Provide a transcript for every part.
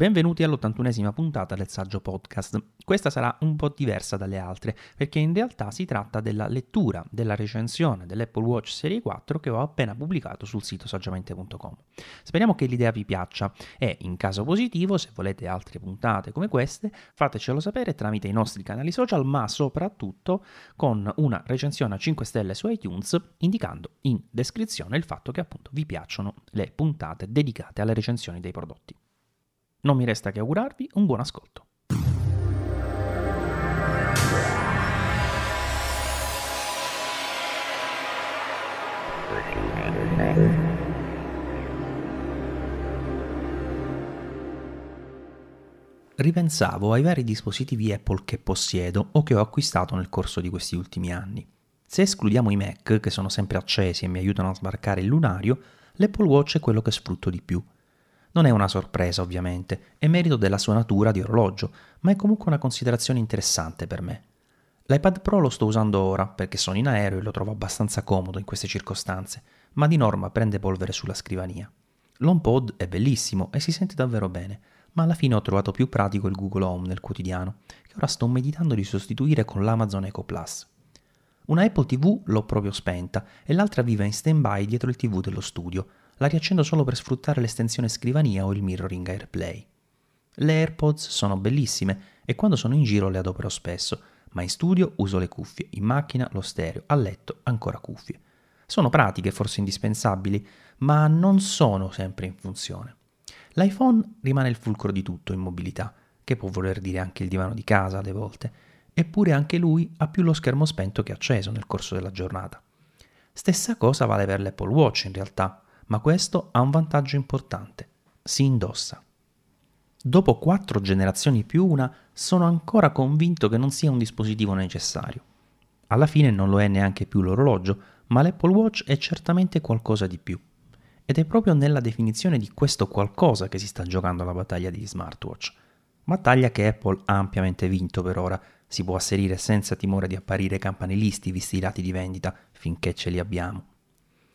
Benvenuti all'81esima puntata del Saggio Podcast. Questa sarà un po' diversa dalle altre, perché in realtà si tratta della lettura della recensione dell'Apple Watch Serie 4 che ho appena pubblicato sul sito saggiamente.com. Speriamo che l'idea vi piaccia e, in caso positivo, se volete altre puntate come queste, fatecelo sapere tramite i nostri canali social, ma soprattutto con una recensione a 5 stelle su iTunes, indicando in descrizione il fatto che appunto vi piacciono le puntate dedicate alle recensioni dei prodotti. Non mi resta che augurarvi un buon ascolto. Ripensavo ai vari dispositivi Apple che possiedo o che ho acquistato nel corso di questi ultimi anni. Se escludiamo i Mac, che sono sempre accesi e mi aiutano a sbarcare il lunario, l'Apple Watch è quello che sfrutto di più – non è una sorpresa, ovviamente, è merito della sua natura di orologio, ma è comunque una considerazione interessante per me. L'iPad Pro lo sto usando ora perché sono in aereo e lo trovo abbastanza comodo in queste circostanze, ma di norma prende polvere sulla scrivania. L'HomePod è bellissimo e si sente davvero bene, ma alla fine ho trovato più pratico il Google Home nel quotidiano, che ora sto meditando di sostituire con l'Amazon Echo Plus. Una Apple TV l'ho proprio spenta e l'altra vive in stand-by dietro il TV dello studio, la riaccendo solo per sfruttare l'estensione scrivania o il mirroring AirPlay. Le AirPods sono bellissime e quando sono in giro le adopero spesso, ma in studio uso le cuffie, in macchina lo stereo, a letto ancora cuffie. Sono pratiche, forse indispensabili, ma non sono sempre in funzione. L'iPhone rimane il fulcro di tutto in mobilità, che può voler dire anche il divano di casa alle volte, eppure anche lui ha più lo schermo spento che acceso nel corso della giornata. Stessa cosa vale per l'Apple Watch in realtà ma questo ha un vantaggio importante, si indossa. Dopo quattro generazioni più una, sono ancora convinto che non sia un dispositivo necessario. Alla fine non lo è neanche più l'orologio, ma l'Apple Watch è certamente qualcosa di più. Ed è proprio nella definizione di questo qualcosa che si sta giocando la battaglia degli smartwatch. Battaglia che Apple ha ampiamente vinto per ora, si può asserire senza timore di apparire campanilisti visti i dati di vendita finché ce li abbiamo.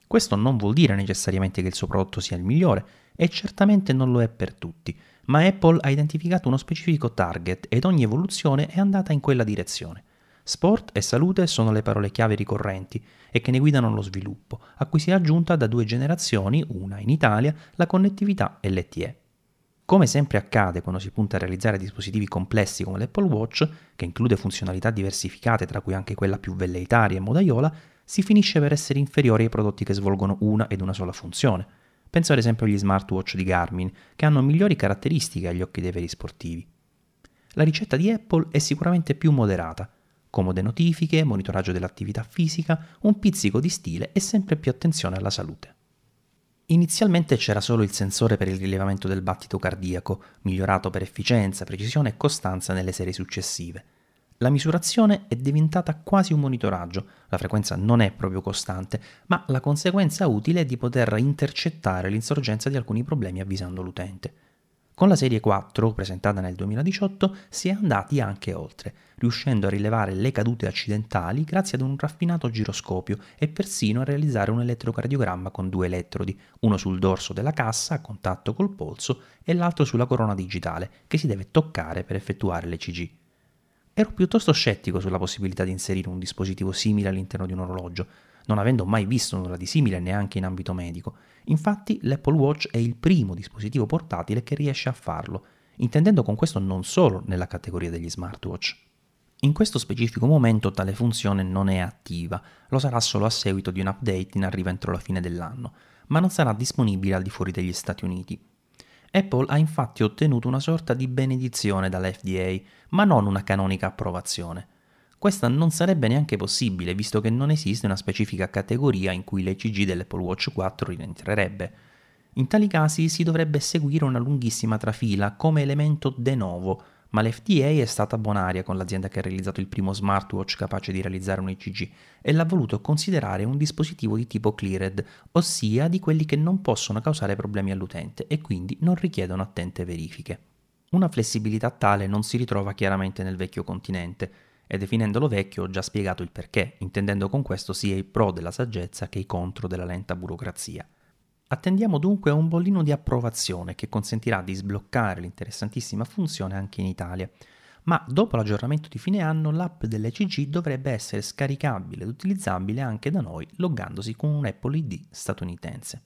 Questo non vuol dire necessariamente che il suo prodotto sia il migliore e certamente non lo è per tutti, ma Apple ha identificato uno specifico target ed ogni evoluzione è andata in quella direzione. Sport e salute sono le parole chiave ricorrenti e che ne guidano lo sviluppo, a cui si è aggiunta da due generazioni, una in Italia, la connettività LTE. Come sempre accade quando si punta a realizzare dispositivi complessi come l'Apple Watch, che include funzionalità diversificate tra cui anche quella più velleitaria e modaiola, si finisce per essere inferiori ai prodotti che svolgono una ed una sola funzione. Penso ad esempio agli smartwatch di Garmin, che hanno migliori caratteristiche agli occhi dei veri sportivi. La ricetta di Apple è sicuramente più moderata. Comode notifiche, monitoraggio dell'attività fisica, un pizzico di stile e sempre più attenzione alla salute. Inizialmente c'era solo il sensore per il rilevamento del battito cardiaco, migliorato per efficienza, precisione e costanza nelle serie successive. La misurazione è diventata quasi un monitoraggio, la frequenza non è proprio costante, ma la conseguenza utile è di poter intercettare l'insorgenza di alcuni problemi avvisando l'utente. Con la serie 4, presentata nel 2018, si è andati anche oltre, riuscendo a rilevare le cadute accidentali grazie ad un raffinato giroscopio e persino a realizzare un elettrocardiogramma con due elettrodi, uno sul dorso della cassa a contatto col polso e l'altro sulla corona digitale, che si deve toccare per effettuare l'ECG. Ero piuttosto scettico sulla possibilità di inserire un dispositivo simile all'interno di un orologio, non avendo mai visto nulla di simile neanche in ambito medico. Infatti l'Apple Watch è il primo dispositivo portatile che riesce a farlo, intendendo con questo non solo nella categoria degli smartwatch. In questo specifico momento tale funzione non è attiva, lo sarà solo a seguito di un update in arrivo entro la fine dell'anno, ma non sarà disponibile al di fuori degli Stati Uniti. Apple ha infatti ottenuto una sorta di benedizione dall'FDA, ma non una canonica approvazione. Questa non sarebbe neanche possibile, visto che non esiste una specifica categoria in cui l'ECG dell'Apple Watch 4 rientrerebbe. In tali casi si dovrebbe seguire una lunghissima trafila come elemento de novo, ma l'FDA è stata bonaria con l'azienda che ha realizzato il primo smartwatch capace di realizzare un ECG e l'ha voluto considerare un dispositivo di tipo cleared, ossia di quelli che non possono causare problemi all'utente e quindi non richiedono attente verifiche. Una flessibilità tale non si ritrova chiaramente nel vecchio continente, e definendolo vecchio ho già spiegato il perché, intendendo con questo sia i pro della saggezza che i contro della lenta burocrazia. Attendiamo dunque un bollino di approvazione che consentirà di sbloccare l'interessantissima funzione anche in Italia. Ma dopo l'aggiornamento di fine anno l'app dell'ECG dovrebbe essere scaricabile ed utilizzabile anche da noi loggandosi con un Apple ID statunitense.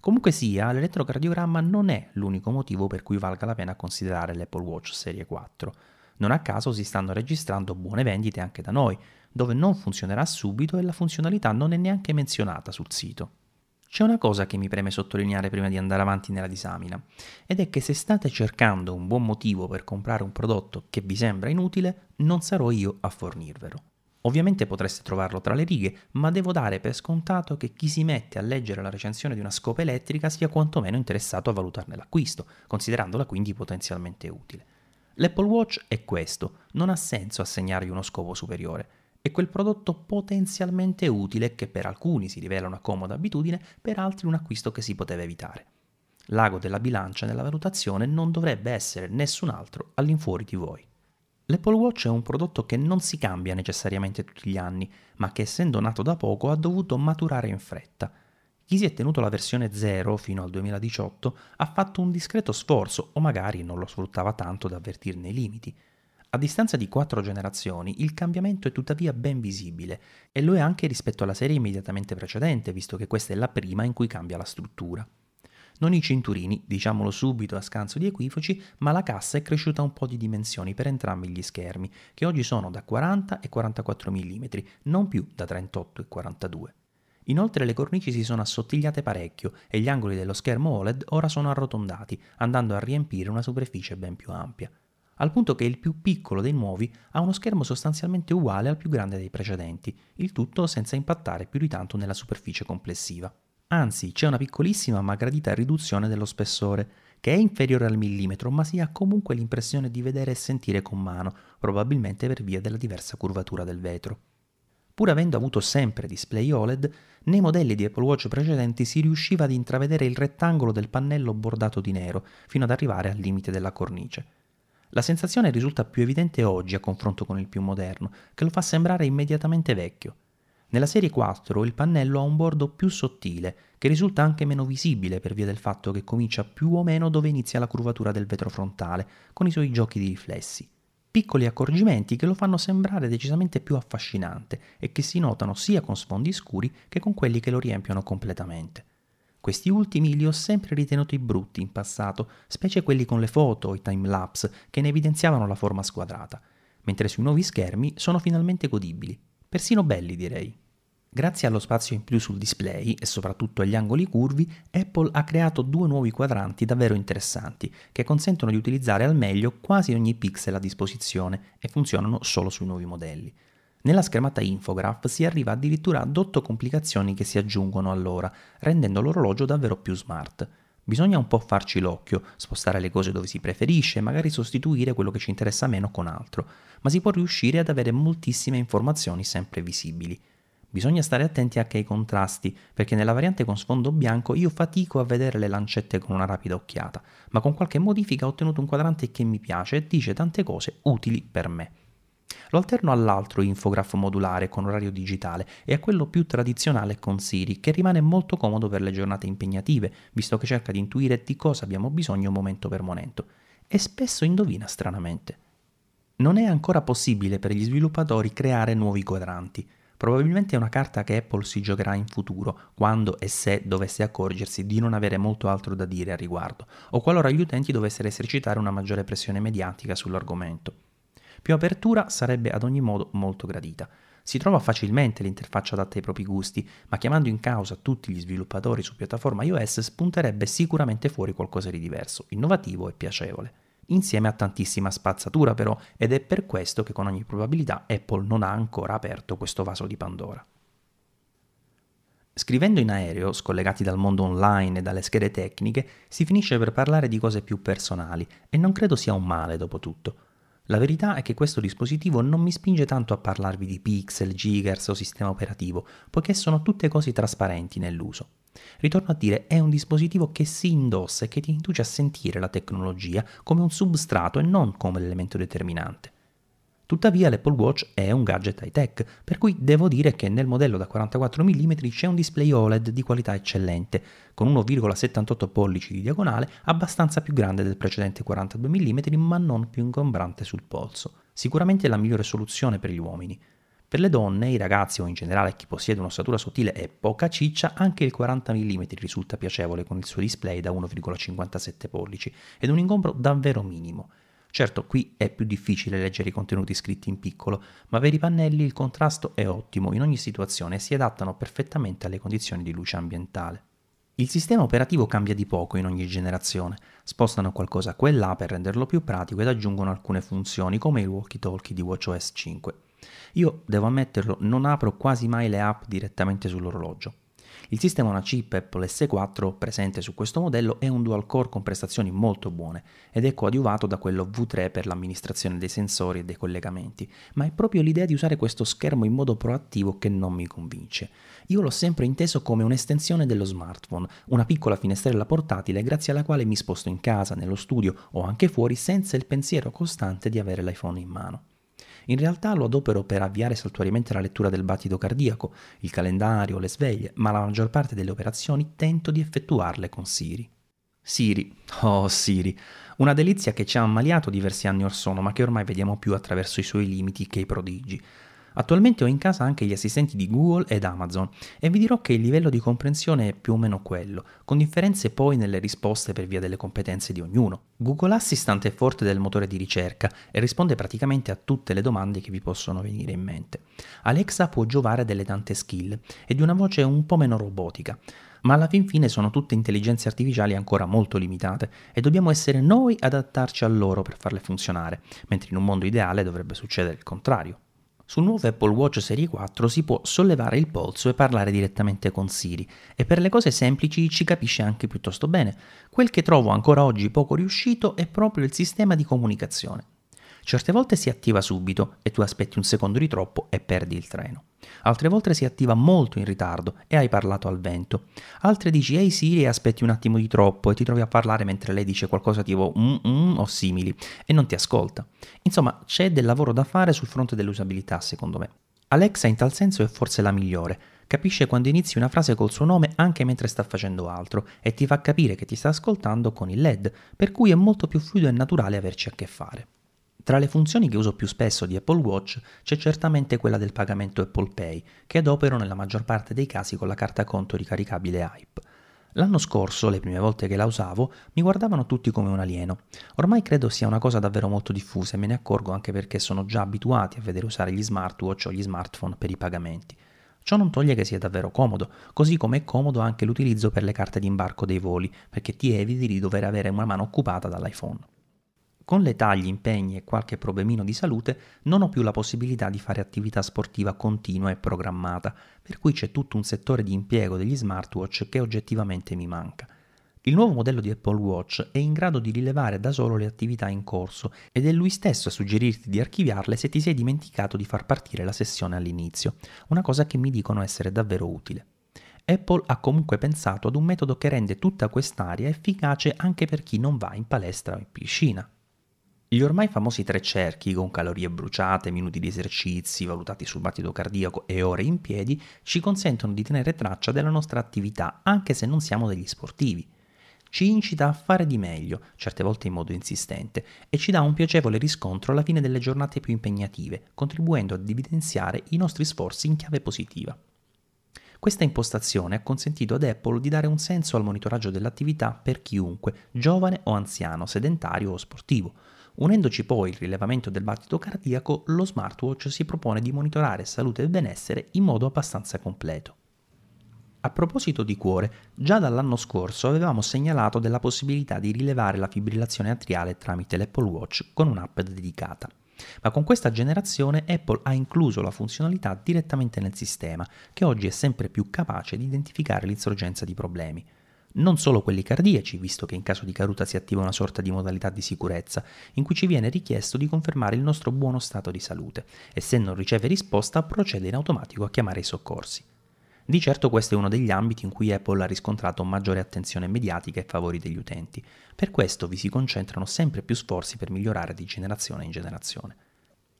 Comunque sia, l'elettrocardiogramma non è l'unico motivo per cui valga la pena considerare l'Apple Watch Serie 4. Non a caso si stanno registrando buone vendite anche da noi, dove non funzionerà subito e la funzionalità non è neanche menzionata sul sito. C'è una cosa che mi preme sottolineare prima di andare avanti nella disamina, ed è che se state cercando un buon motivo per comprare un prodotto che vi sembra inutile, non sarò io a fornirvelo. Ovviamente potreste trovarlo tra le righe, ma devo dare per scontato che chi si mette a leggere la recensione di una scopa elettrica sia quantomeno interessato a valutarne l'acquisto, considerandola quindi potenzialmente utile. L'Apple Watch è questo, non ha senso assegnargli uno scopo superiore. È quel prodotto potenzialmente utile che per alcuni si rivela una comoda abitudine, per altri un acquisto che si poteva evitare. L'ago della bilancia nella valutazione non dovrebbe essere nessun altro all'infuori di voi. L'Apple Watch è un prodotto che non si cambia necessariamente tutti gli anni, ma che essendo nato da poco ha dovuto maturare in fretta. Chi si è tenuto la versione 0 fino al 2018 ha fatto un discreto sforzo, o magari non lo sfruttava tanto da avvertirne i limiti. A distanza di quattro generazioni, il cambiamento è tuttavia ben visibile, e lo è anche rispetto alla serie immediatamente precedente, visto che questa è la prima in cui cambia la struttura non i cinturini, diciamolo subito a scanso di equivoci, ma la cassa è cresciuta un po' di dimensioni per entrambi gli schermi, che oggi sono da 40 e 44 mm, non più da 38 e 42. Inoltre le cornici si sono assottigliate parecchio e gli angoli dello schermo OLED ora sono arrotondati, andando a riempire una superficie ben più ampia. Al punto che il più piccolo dei nuovi ha uno schermo sostanzialmente uguale al più grande dei precedenti, il tutto senza impattare più di tanto nella superficie complessiva. Anzi, c'è una piccolissima ma gradita riduzione dello spessore, che è inferiore al millimetro, ma si ha comunque l'impressione di vedere e sentire con mano, probabilmente per via della diversa curvatura del vetro. Pur avendo avuto sempre display OLED, nei modelli di Apple Watch precedenti si riusciva ad intravedere il rettangolo del pannello bordato di nero, fino ad arrivare al limite della cornice. La sensazione risulta più evidente oggi a confronto con il più moderno, che lo fa sembrare immediatamente vecchio. Nella serie 4 il pannello ha un bordo più sottile, che risulta anche meno visibile per via del fatto che comincia più o meno dove inizia la curvatura del vetro frontale, con i suoi giochi di riflessi. Piccoli accorgimenti che lo fanno sembrare decisamente più affascinante e che si notano sia con sfondi scuri che con quelli che lo riempiono completamente. Questi ultimi li ho sempre ritenuti brutti in passato, specie quelli con le foto i timelapse che ne evidenziavano la forma squadrata, mentre sui nuovi schermi sono finalmente godibili persino belli direi. Grazie allo spazio in più sul display e soprattutto agli angoli curvi, Apple ha creato due nuovi quadranti davvero interessanti che consentono di utilizzare al meglio quasi ogni pixel a disposizione e funzionano solo sui nuovi modelli. Nella schermata infograph si arriva addirittura ad otto complicazioni che si aggiungono all'ora, rendendo l'orologio davvero più smart. Bisogna un po' farci l'occhio, spostare le cose dove si preferisce, magari sostituire quello che ci interessa meno con altro, ma si può riuscire ad avere moltissime informazioni sempre visibili. Bisogna stare attenti anche ai contrasti, perché nella variante con sfondo bianco io fatico a vedere le lancette con una rapida occhiata, ma con qualche modifica ho ottenuto un quadrante che mi piace e dice tante cose utili per me. Lo alterno all'altro infograph modulare con orario digitale e a quello più tradizionale con Siri, che rimane molto comodo per le giornate impegnative, visto che cerca di intuire di cosa abbiamo bisogno momento per momento. E spesso indovina stranamente. Non è ancora possibile per gli sviluppatori creare nuovi quadranti. Probabilmente è una carta che Apple si giocherà in futuro, quando e se dovesse accorgersi di non avere molto altro da dire a riguardo, o qualora gli utenti dovessero esercitare una maggiore pressione mediatica sull'argomento. Più apertura sarebbe ad ogni modo molto gradita. Si trova facilmente l'interfaccia adatta ai propri gusti, ma chiamando in causa tutti gli sviluppatori su piattaforma iOS spunterebbe sicuramente fuori qualcosa di diverso, innovativo e piacevole. Insieme a tantissima spazzatura però, ed è per questo che con ogni probabilità Apple non ha ancora aperto questo vaso di Pandora. Scrivendo in aereo, scollegati dal mondo online e dalle schede tecniche, si finisce per parlare di cose più personali, e non credo sia un male dopo tutto. La verità è che questo dispositivo non mi spinge tanto a parlarvi di pixel, gigahertz o sistema operativo, poiché sono tutte cose trasparenti nell'uso. Ritorno a dire, è un dispositivo che si indossa e che ti induce a sentire la tecnologia come un substrato e non come l'elemento determinante. Tuttavia l'Apple Watch è un gadget high tech, per cui devo dire che nel modello da 44 mm c'è un display OLED di qualità eccellente, con 1,78 pollici di diagonale, abbastanza più grande del precedente 42 mm ma non più ingombrante sul polso. Sicuramente la migliore soluzione per gli uomini. Per le donne, i ragazzi o in generale chi possiede un'ossatura sottile e poca ciccia, anche il 40 mm risulta piacevole con il suo display da 1,57 pollici ed un ingombro davvero minimo. Certo, qui è più difficile leggere i contenuti scritti in piccolo, ma per i pannelli il contrasto è ottimo in ogni situazione e si adattano perfettamente alle condizioni di luce ambientale. Il sistema operativo cambia di poco in ogni generazione, spostano qualcosa qua e là per renderlo più pratico ed aggiungono alcune funzioni come il walkie-talkie di WatchOS 5. Io, devo ammetterlo, non apro quasi mai le app direttamente sull'orologio. Il sistema una chip Apple S4 presente su questo modello è un dual core con prestazioni molto buone ed è coadiuvato da quello V3 per l'amministrazione dei sensori e dei collegamenti, ma è proprio l'idea di usare questo schermo in modo proattivo che non mi convince. Io l'ho sempre inteso come un'estensione dello smartphone, una piccola finestrella portatile grazie alla quale mi sposto in casa, nello studio o anche fuori senza il pensiero costante di avere l'iPhone in mano. In realtà lo adopero per avviare saltuariamente la lettura del battito cardiaco, il calendario, le sveglie, ma la maggior parte delle operazioni tento di effettuarle con Siri. Siri, oh Siri, una delizia che ci ha ammaliato diversi anni or sono, ma che ormai vediamo più attraverso i suoi limiti che i prodigi. Attualmente ho in casa anche gli assistenti di Google ed Amazon e vi dirò che il livello di comprensione è più o meno quello, con differenze poi nelle risposte per via delle competenze di ognuno. Google Assistant è forte del motore di ricerca e risponde praticamente a tutte le domande che vi possono venire in mente. Alexa può giovare delle tante skill e di una voce un po' meno robotica ma alla fin fine sono tutte intelligenze artificiali ancora molto limitate e dobbiamo essere noi ad adattarci a loro per farle funzionare, mentre in un mondo ideale dovrebbe succedere il contrario. Sul nuovo Apple Watch Serie 4 si può sollevare il polso e parlare direttamente con Siri e per le cose semplici ci capisce anche piuttosto bene. Quel che trovo ancora oggi poco riuscito è proprio il sistema di comunicazione. Certe volte si attiva subito e tu aspetti un secondo di troppo e perdi il treno. Altre volte si attiva molto in ritardo e hai parlato al vento. Altre dici ehi Siri e aspetti un attimo di troppo e ti trovi a parlare mentre lei dice qualcosa tipo mm, mm o simili e non ti ascolta. Insomma, c'è del lavoro da fare sul fronte dell'usabilità, secondo me. Alexa in tal senso è forse la migliore. Capisce quando inizi una frase col suo nome anche mentre sta facendo altro e ti fa capire che ti sta ascoltando con il LED, per cui è molto più fluido e naturale averci a che fare. Tra le funzioni che uso più spesso di Apple Watch c'è certamente quella del pagamento Apple Pay, che adopero nella maggior parte dei casi con la carta conto ricaricabile Hype. L'anno scorso, le prime volte che la usavo, mi guardavano tutti come un alieno. Ormai credo sia una cosa davvero molto diffusa e me ne accorgo anche perché sono già abituati a vedere usare gli smartwatch o gli smartphone per i pagamenti. Ciò non toglie che sia davvero comodo, così come è comodo anche l'utilizzo per le carte di imbarco dei voli, perché ti eviti di dover avere una mano occupata dall'iPhone. Con l'età, gli impegni e qualche problemino di salute non ho più la possibilità di fare attività sportiva continua e programmata, per cui c'è tutto un settore di impiego degli smartwatch che oggettivamente mi manca. Il nuovo modello di Apple Watch è in grado di rilevare da solo le attività in corso ed è lui stesso a suggerirti di archiviarle se ti sei dimenticato di far partire la sessione all'inizio, una cosa che mi dicono essere davvero utile. Apple ha comunque pensato ad un metodo che rende tutta quest'area efficace anche per chi non va in palestra o in piscina. Gli ormai famosi tre cerchi, con calorie bruciate, minuti di esercizi valutati sul battito cardiaco e ore in piedi, ci consentono di tenere traccia della nostra attività, anche se non siamo degli sportivi. Ci incita a fare di meglio, certe volte in modo insistente, e ci dà un piacevole riscontro alla fine delle giornate più impegnative, contribuendo ad evidenziare i nostri sforzi in chiave positiva. Questa impostazione ha consentito ad Apple di dare un senso al monitoraggio dell'attività per chiunque, giovane o anziano, sedentario o sportivo, Unendoci poi il rilevamento del battito cardiaco, lo smartwatch si propone di monitorare salute e benessere in modo abbastanza completo. A proposito di cuore, già dall'anno scorso avevamo segnalato della possibilità di rilevare la fibrillazione atriale tramite l'Apple Watch con un'app dedicata. Ma con questa generazione Apple ha incluso la funzionalità direttamente nel sistema, che oggi è sempre più capace di identificare l'insorgenza di problemi non solo quelli cardiaci, visto che in caso di caduta si attiva una sorta di modalità di sicurezza, in cui ci viene richiesto di confermare il nostro buono stato di salute e se non riceve risposta procede in automatico a chiamare i soccorsi. Di certo questo è uno degli ambiti in cui Apple ha riscontrato maggiore attenzione mediatica e favori degli utenti. Per questo vi si concentrano sempre più sforzi per migliorare di generazione in generazione.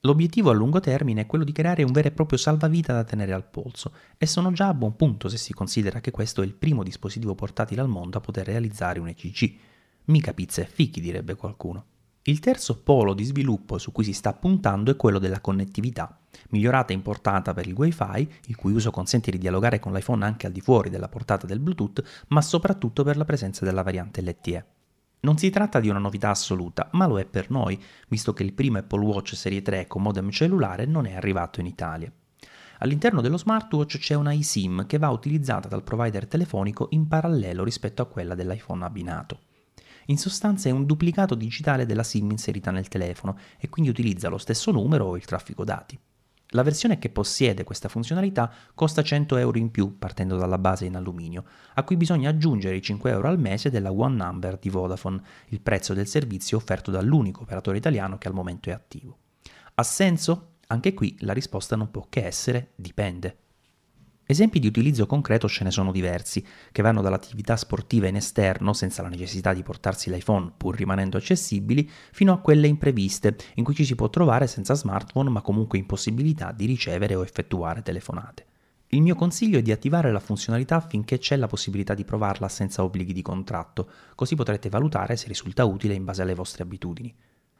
L'obiettivo a lungo termine è quello di creare un vero e proprio salvavita da tenere al polso e sono già a buon punto se si considera che questo è il primo dispositivo portatile al mondo a poter realizzare un ECG. Mica pizza e fichi, direbbe qualcuno. Il terzo polo di sviluppo su cui si sta puntando è quello della connettività, migliorata e importata per il Wi-Fi, il cui uso consente di dialogare con l'iPhone anche al di fuori della portata del Bluetooth, ma soprattutto per la presenza della variante LTE. Non si tratta di una novità assoluta, ma lo è per noi, visto che il primo Apple Watch Serie 3 con modem cellulare non è arrivato in Italia. All'interno dello smartwatch c'è una eSIM che va utilizzata dal provider telefonico in parallelo rispetto a quella dell'iPhone abbinato. In sostanza è un duplicato digitale della SIM inserita nel telefono e quindi utilizza lo stesso numero o il traffico dati. La versione che possiede questa funzionalità costa 100 euro in più partendo dalla base in alluminio, a cui bisogna aggiungere i 5 euro al mese della One Number di Vodafone, il prezzo del servizio offerto dall'unico operatore italiano che al momento è attivo. Ha senso? Anche qui la risposta non può che essere dipende. Esempi di utilizzo concreto ce ne sono diversi, che vanno dall'attività sportiva in esterno, senza la necessità di portarsi l'iPhone pur rimanendo accessibili, fino a quelle impreviste, in cui ci si può trovare senza smartphone ma comunque impossibilità di ricevere o effettuare telefonate. Il mio consiglio è di attivare la funzionalità finché c'è la possibilità di provarla senza obblighi di contratto, così potrete valutare se risulta utile in base alle vostre abitudini.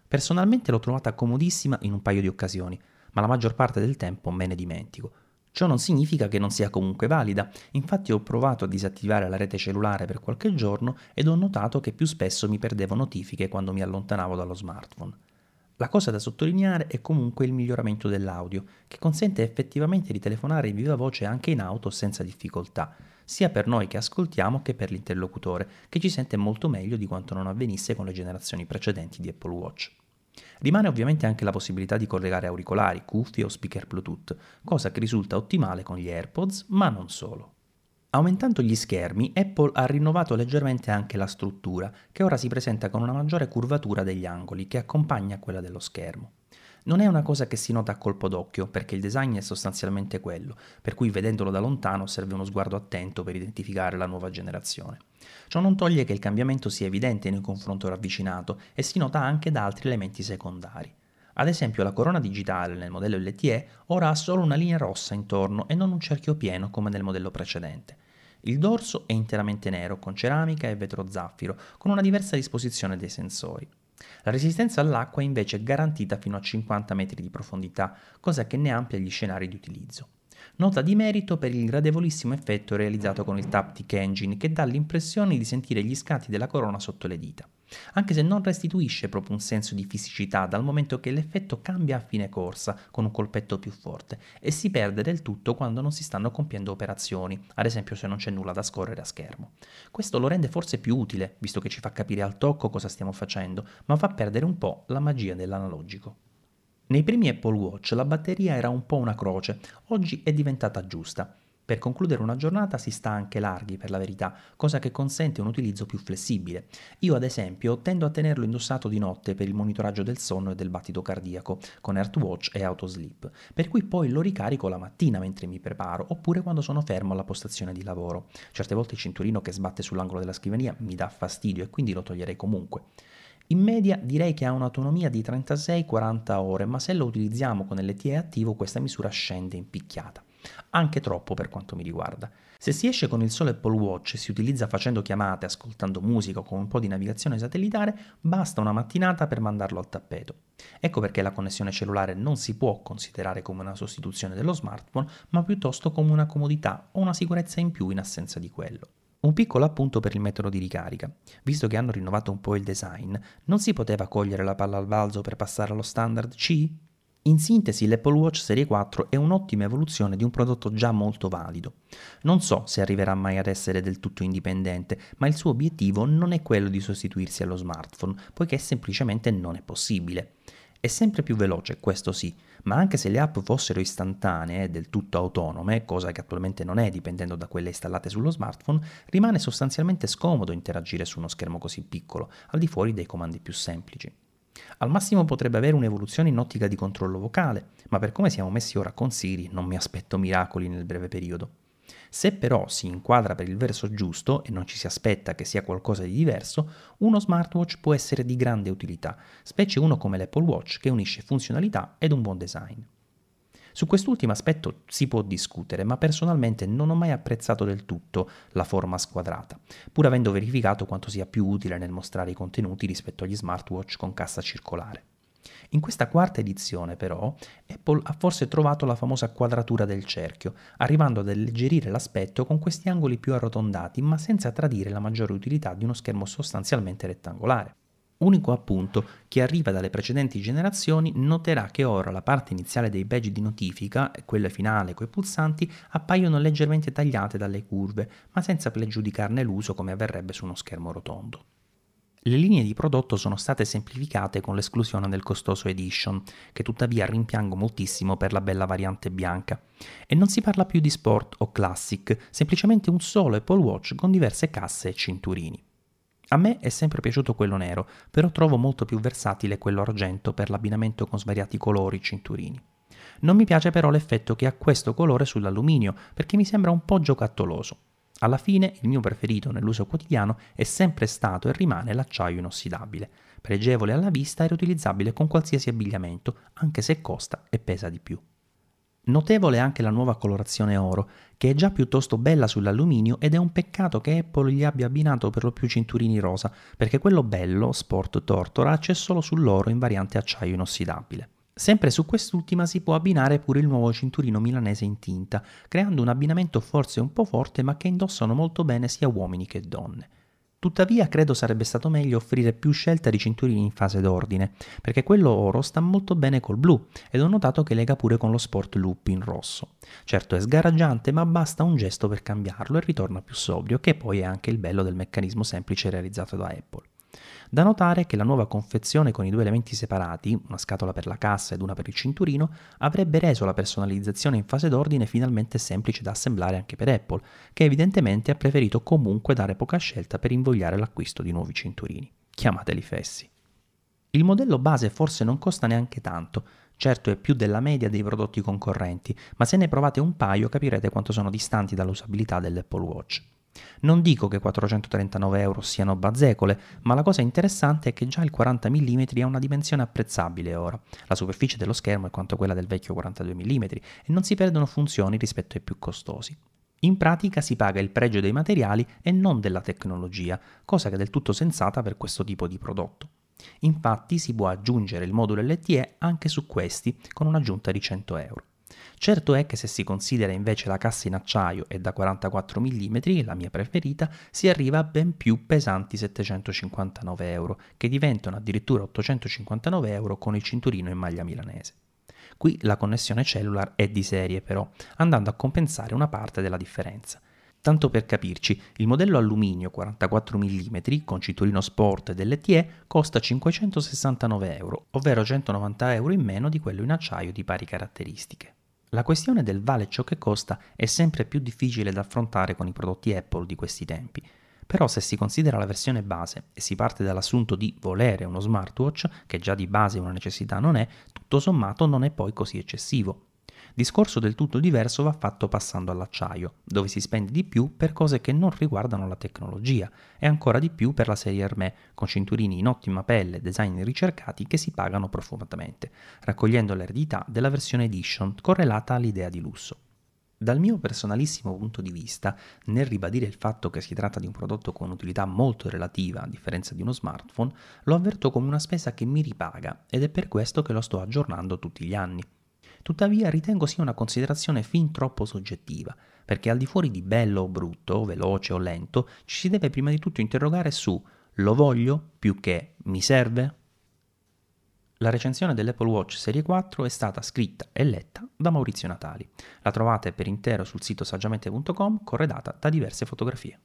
Personalmente l'ho trovata comodissima in un paio di occasioni, ma la maggior parte del tempo me ne dimentico. Ciò non significa che non sia comunque valida, infatti ho provato a disattivare la rete cellulare per qualche giorno ed ho notato che più spesso mi perdevo notifiche quando mi allontanavo dallo smartphone. La cosa da sottolineare è comunque il miglioramento dell'audio, che consente effettivamente di telefonare in viva voce anche in auto senza difficoltà, sia per noi che ascoltiamo che per l'interlocutore, che ci sente molto meglio di quanto non avvenisse con le generazioni precedenti di Apple Watch. Rimane ovviamente anche la possibilità di collegare auricolari, cuffie o speaker Bluetooth, cosa che risulta ottimale con gli AirPods, ma non solo. Aumentando gli schermi, Apple ha rinnovato leggermente anche la struttura, che ora si presenta con una maggiore curvatura degli angoli che accompagna quella dello schermo. Non è una cosa che si nota a colpo d'occhio, perché il design è sostanzialmente quello, per cui vedendolo da lontano serve uno sguardo attento per identificare la nuova generazione. Ciò non toglie che il cambiamento sia evidente un confronto ravvicinato e si nota anche da altri elementi secondari. Ad esempio la corona digitale nel modello LTE ora ha solo una linea rossa intorno e non un cerchio pieno come nel modello precedente. Il dorso è interamente nero con ceramica e vetro zaffiro, con una diversa disposizione dei sensori. La resistenza all'acqua è invece garantita fino a 50 metri di profondità, cosa che ne amplia gli scenari di utilizzo. Nota di merito per il gradevolissimo effetto realizzato con il Taptic Engine che dà l'impressione di sentire gli scatti della corona sotto le dita, anche se non restituisce proprio un senso di fisicità dal momento che l'effetto cambia a fine corsa con un colpetto più forte e si perde del tutto quando non si stanno compiendo operazioni, ad esempio se non c'è nulla da scorrere a schermo. Questo lo rende forse più utile, visto che ci fa capire al tocco cosa stiamo facendo, ma fa perdere un po' la magia dell'analogico. Nei primi Apple Watch la batteria era un po' una croce, oggi è diventata giusta. Per concludere una giornata si sta anche larghi, per la verità, cosa che consente un utilizzo più flessibile. Io, ad esempio, tendo a tenerlo indossato di notte per il monitoraggio del sonno e del battito cardiaco, con AirTwatch e AutoSleep, per cui poi lo ricarico la mattina mentre mi preparo, oppure quando sono fermo alla postazione di lavoro. Certe volte il cinturino che sbatte sull'angolo della scrivania mi dà fastidio e quindi lo toglierei comunque. In media direi che ha un'autonomia di 36-40 ore, ma se lo utilizziamo con LTE attivo questa misura scende in picchiata. Anche troppo per quanto mi riguarda. Se si esce con il solo Apple Watch e si utilizza facendo chiamate, ascoltando musica o con un po' di navigazione satellitare, basta una mattinata per mandarlo al tappeto. Ecco perché la connessione cellulare non si può considerare come una sostituzione dello smartphone, ma piuttosto come una comodità o una sicurezza in più in assenza di quello. Un piccolo appunto per il metodo di ricarica. Visto che hanno rinnovato un po' il design, non si poteva cogliere la palla al balzo per passare allo standard C? In sintesi, l'Apple Watch Serie 4 è un'ottima evoluzione di un prodotto già molto valido. Non so se arriverà mai ad essere del tutto indipendente, ma il suo obiettivo non è quello di sostituirsi allo smartphone, poiché semplicemente non è possibile. È sempre più veloce, questo sì, ma anche se le app fossero istantanee e del tutto autonome, cosa che attualmente non è dipendendo da quelle installate sullo smartphone, rimane sostanzialmente scomodo interagire su uno schermo così piccolo, al di fuori dei comandi più semplici. Al massimo potrebbe avere un'evoluzione in ottica di controllo vocale, ma per come siamo messi ora con Siri non mi aspetto miracoli nel breve periodo. Se però si inquadra per il verso giusto e non ci si aspetta che sia qualcosa di diverso, uno smartwatch può essere di grande utilità, specie uno come l'Apple Watch che unisce funzionalità ed un buon design. Su quest'ultimo aspetto si può discutere, ma personalmente non ho mai apprezzato del tutto la forma squadrata, pur avendo verificato quanto sia più utile nel mostrare i contenuti rispetto agli smartwatch con cassa circolare. In questa quarta edizione, però, Apple ha forse trovato la famosa quadratura del cerchio, arrivando ad alleggerire l'aspetto con questi angoli più arrotondati, ma senza tradire la maggiore utilità di uno schermo sostanzialmente rettangolare. Unico appunto, chi arriva dalle precedenti generazioni noterà che ora la parte iniziale dei badge di notifica e quella finale coi pulsanti appaiono leggermente tagliate dalle curve, ma senza pregiudicarne l'uso come avverrebbe su uno schermo rotondo. Le linee di prodotto sono state semplificate con l'esclusione del costoso Edition, che tuttavia rimpiango moltissimo per la bella variante bianca. E non si parla più di Sport o Classic, semplicemente un solo Apple Watch con diverse casse e cinturini. A me è sempre piaciuto quello nero, però trovo molto più versatile quello argento per l'abbinamento con svariati colori cinturini. Non mi piace però l'effetto che ha questo colore sull'alluminio, perché mi sembra un po' giocattoloso. Alla fine il mio preferito nell'uso quotidiano è sempre stato e rimane l'acciaio inossidabile, pregevole alla vista e riutilizzabile con qualsiasi abbigliamento, anche se costa e pesa di più. Notevole anche la nuova colorazione oro, che è già piuttosto bella sull'alluminio ed è un peccato che Apple gli abbia abbinato per lo più cinturini rosa, perché quello bello, Sport Tortora, c'è solo sull'oro in variante acciaio inossidabile. Sempre su quest'ultima si può abbinare pure il nuovo cinturino milanese in tinta, creando un abbinamento forse un po' forte ma che indossano molto bene sia uomini che donne. Tuttavia credo sarebbe stato meglio offrire più scelta di cinturini in fase d'ordine, perché quello oro sta molto bene col blu ed ho notato che lega pure con lo Sport Loop in rosso. Certo è sgaraggiante ma basta un gesto per cambiarlo e ritorna più sobrio, che poi è anche il bello del meccanismo semplice realizzato da Apple. Da notare che la nuova confezione con i due elementi separati, una scatola per la cassa ed una per il cinturino, avrebbe reso la personalizzazione in fase d'ordine finalmente semplice da assemblare anche per Apple, che evidentemente ha preferito comunque dare poca scelta per invogliare l'acquisto di nuovi cinturini. Chiamateli fessi. Il modello base forse non costa neanche tanto, certo è più della media dei prodotti concorrenti, ma se ne provate un paio capirete quanto sono distanti dall'usabilità dell'Apple Watch. Non dico che 439 euro siano bazzecole, ma la cosa interessante è che già il 40 mm ha una dimensione apprezzabile ora. La superficie dello schermo è quanto quella del vecchio 42 mm e non si perdono funzioni rispetto ai più costosi. In pratica si paga il pregio dei materiali e non della tecnologia, cosa che è del tutto sensata per questo tipo di prodotto. Infatti si può aggiungere il modulo LTE anche su questi con un'aggiunta di 100 euro. Certo è che se si considera invece la cassa in acciaio e da 44 mm, la mia preferita, si arriva a ben più pesanti 759 euro, che diventano addirittura 859 euro con il cinturino in maglia milanese. Qui la connessione cellular è di serie però, andando a compensare una parte della differenza. Tanto per capirci, il modello alluminio 44 mm con cinturino sport dell'ETE costa 569 euro, ovvero 190 euro in meno di quello in acciaio di pari caratteristiche. La questione del vale ciò che costa è sempre più difficile da affrontare con i prodotti Apple di questi tempi. Però se si considera la versione base e si parte dall'assunto di volere uno smartwatch, che già di base una necessità non è, tutto sommato non è poi così eccessivo. Discorso del tutto diverso va fatto passando all'acciaio, dove si spende di più per cose che non riguardano la tecnologia e ancora di più per la serie Hermès, con cinturini in ottima pelle e design ricercati che si pagano profumatamente, raccogliendo l'eredità della versione Edition correlata all'idea di lusso. Dal mio personalissimo punto di vista, nel ribadire il fatto che si tratta di un prodotto con utilità molto relativa a differenza di uno smartphone, lo avverto come una spesa che mi ripaga ed è per questo che lo sto aggiornando tutti gli anni. Tuttavia ritengo sia una considerazione fin troppo soggettiva, perché al di fuori di bello o brutto, veloce o lento, ci si deve prima di tutto interrogare su lo voglio più che mi serve? La recensione dell'Apple Watch Serie 4 è stata scritta e letta da Maurizio Natali. La trovate per intero sul sito saggiamente.com corredata da diverse fotografie.